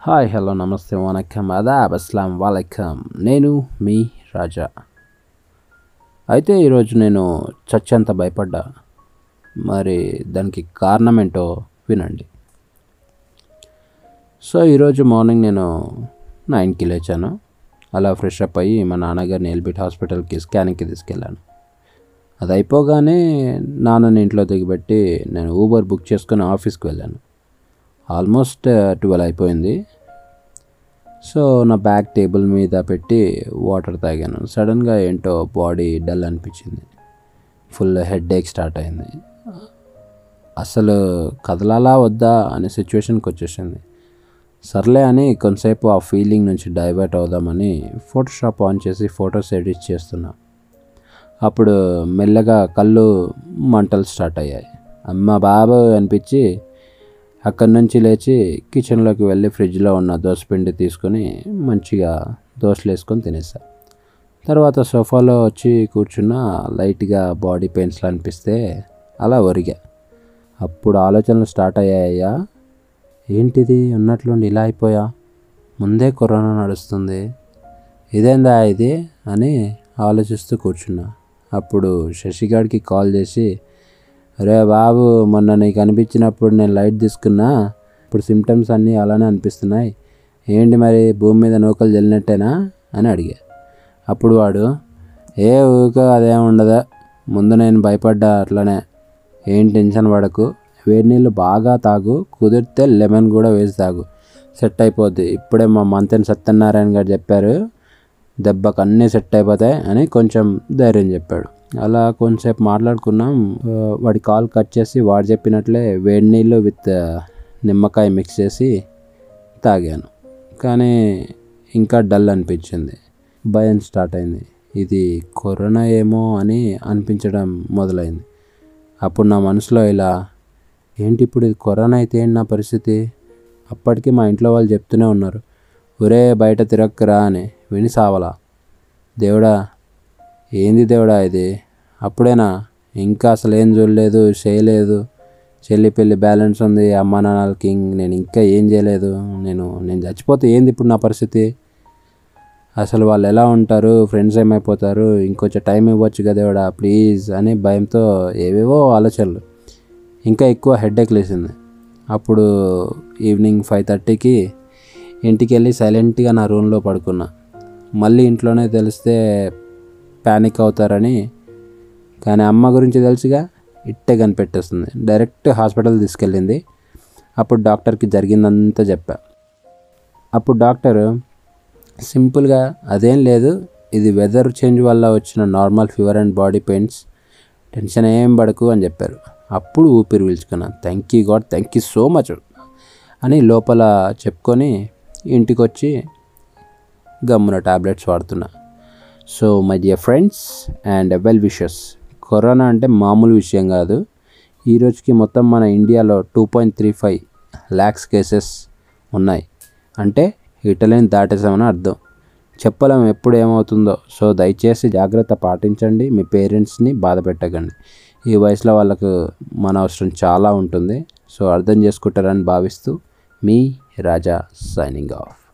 Hi hello నమస్తే వనకం అదాబ్ అస్లాం వాలేకం నేను మీ రాజా. అయితే ఈరోజు నేను చచ్చంత భయపడ్డా. మరి దానికి కారణం ఏంటో వినండి. సో ఈరోజు మార్నింగ్ నేను నైన్కి లేచాను. అలా ఫ్రెష్ అప్ అయ్యి మా నాన్నగారిని ఎల్బిట్ హాస్పిటల్కి స్కానింగ్కి తీసుకెళ్ళాను. అది అయిపోగానే నాన్నని ఇంట్లో దిగిపెట్టి నేను ఊబర్ బుక్ చేసుకుని ఆఫీస్కి వెళ్ళాను. ఆల్మోస్ట్ ట్వెల్వ్ అయిపోయింది. సో నా బ్యాగ్ టేబుల్ మీద పెట్టి వాటర్ తాగాను. సడన్గా ఏంటో బాడీ డల్ అనిపించింది. ఫుల్ హెడ్ ఏక్ స్టార్ట్ అయింది. అసలు కదలాలా వద్దా అనే సిచ్యువేషన్కి వచ్చేసింది. సర్లే అని కొంతసేపు ఆ ఫీలింగ్ నుంచి డైవర్ట్ అవుదామని ఫోటోషాప్ ఆన్ చేసి ఫొటోస్ ఎడిట్ చేస్తున్నా. అప్పుడు మెల్లగా కళ్ళు మంటలు స్టార్ట్ అయ్యాయి. అమ్మ బాబు అనిపించి అక్కడి నుంచి లేచి కిచెన్లోకి వెళ్ళి ఫ్రిడ్జ్లో ఉన్న దోశ పిండి తీసుకొని మంచిగా దోశలు వేసుకొని తినేసా. తర్వాత సోఫాలో వచ్చి కూర్చున్న లైట్గా బాడీ పెయిన్స్లా అనిపిస్తే అలా ఒరిగా. అప్పుడు ఆలోచనలు స్టార్ట్ అయ్యాయ్యా. ఏంటిది? ఉన్నట్లుండి ఇలా అయిపోయా? ముందే కరోనా నడుస్తుంది. ఇదేందా ఇది? అని ఆలోచిస్తూ కూర్చున్నా. అప్పుడు శశిగాడికి కాల్ చేసి అరే బాబు మొన్న నీకు అనిపించినప్పుడు నేను లైట్ తీసుకున్నా ఇప్పుడు సిమ్టమ్స్ అన్నీ అలానే అనిపిస్తున్నాయి. ఏంటి మరి భూమి మీద నూకలు జల్లినట్టేనా అని అడిగా. అప్పుడు వాడు ఏ ఊక అదేం ఉండదా ముందు నేను భయపడ్డా అట్లనే. ఏం టెన్షన్ పడకు వేడి నీళ్ళు బాగా తాగు కుదిరితే లెమన్ కూడా వేసి తాగు. సెట్ అయిపోద్ది. ఇప్పుడే మా మంతెన్ సత్యనారాయణ గారు చెప్పారు దెబ్బకు అన్నీ సెట్ అయిపోతాయి అని కొంచెం ధైర్యం చెప్పాడు. అలా కొంచెంసేపు మాట్లాడుకున్నాం. వాడి కాల్ కట్ చేసి వాడు చెప్పినట్లే వేడి నీళ్ళు విత్ నిమ్మకాయ మిక్స్ చేసి తాగాను. కానీ ఇంకా డల్ అనిపించింది. భయం స్టార్ట్ అయింది. ఇది కరోనా ఏమో అని అనిపించడం మొదలైంది. అప్పుడు నా మనసులో ఇలా ఏంటి ఇప్పుడు ఇది కరోనా అయితే ఏంటి నా పరిస్థితి? అప్పటికి మా ఇంట్లో వాళ్ళు చెప్తూనే ఉన్నారు. ఒరే బయట తిరక్కరా అని. విని సావలా. దేవుడా ఏంది దేవుడా ఇది? అప్పుడేనా? ఇంకా అసలు ఏం చూడలేదు చేయలేదు. చెల్లి పెళ్ళి బ్యాలెన్స్ ఉంది అమ్మ నాన్నలకి నేను ఇంకా ఏం చేయలేదు. నేను నేను చచ్చిపోతే ఏంది ఇప్పుడు నా పరిస్థితి? అసలు వాళ్ళు ఎలా ఉంటారు? ఫ్రెండ్స్ ఏమైపోతారు? ఇంకొంచెం టైం ఇవ్వచ్చు కదా దేవుడా? ప్లీజ్ అని భయంతో ఏవేవో ఆలోచనలు. ఇంకా ఎక్కువ హెడ్ఏక్ లేసింది అప్పుడు ఈవినింగ్ ఫైవ్ థర్టీకి ఇంటికి వెళ్ళి సైలెంట్గా నా రూమ్లో పడుకున్నా. మళ్ళీ ఇంట్లోనే తెలిస్తే ప్యానిక్ అవుతారని కానీ అమ్మ గురించి తెలుసుగా ఇట్టే కనిపెట్టేస్తుంది. డైరెక్ట్ హాస్పిటల్ తీసుకెళ్ళింది. అప్పుడు డాక్టర్కి జరిగిందంతా చెప్పా. అప్పుడు డాక్టర్ సింపుల్గా అదేం లేదు. ఇది వెదర్ చేంజ్ వల్ల వచ్చిన normal fever and body pains tension ఏం పడకు అని చెప్పారు. అప్పుడు ఊపిరి పీల్చుకున్నాను thank you god thank you so much అని లోపల చెప్పుకొని ఇంటికి వచ్చి గమ్మున టాబ్లెట్స్ వాడుతున్నా. So my dear friends and well wishes corona అంటే మామూలు విషయం కాదు. ఈ రోజుకి మొత్తం మన ఇండియాలో two point three five lakhs cases ఉన్నాయి. అంటే ఇటలీని దాటేసామని అర్థం. చెప్పలేం ఎప్పుడు ఏమవుతుందో. సో దయచేసి జాగ్రత్త పాటించండి. మీ పేరెంట్స్ని బాధ పెట్టకండి. ఈ వయసులో వాళ్ళకు మన అవసరం చాలా ఉంటుంది. సో అర్థం చేసుకుంటారని భావిస్తూ మీ రాజా సైనింగ్ ఆఫ్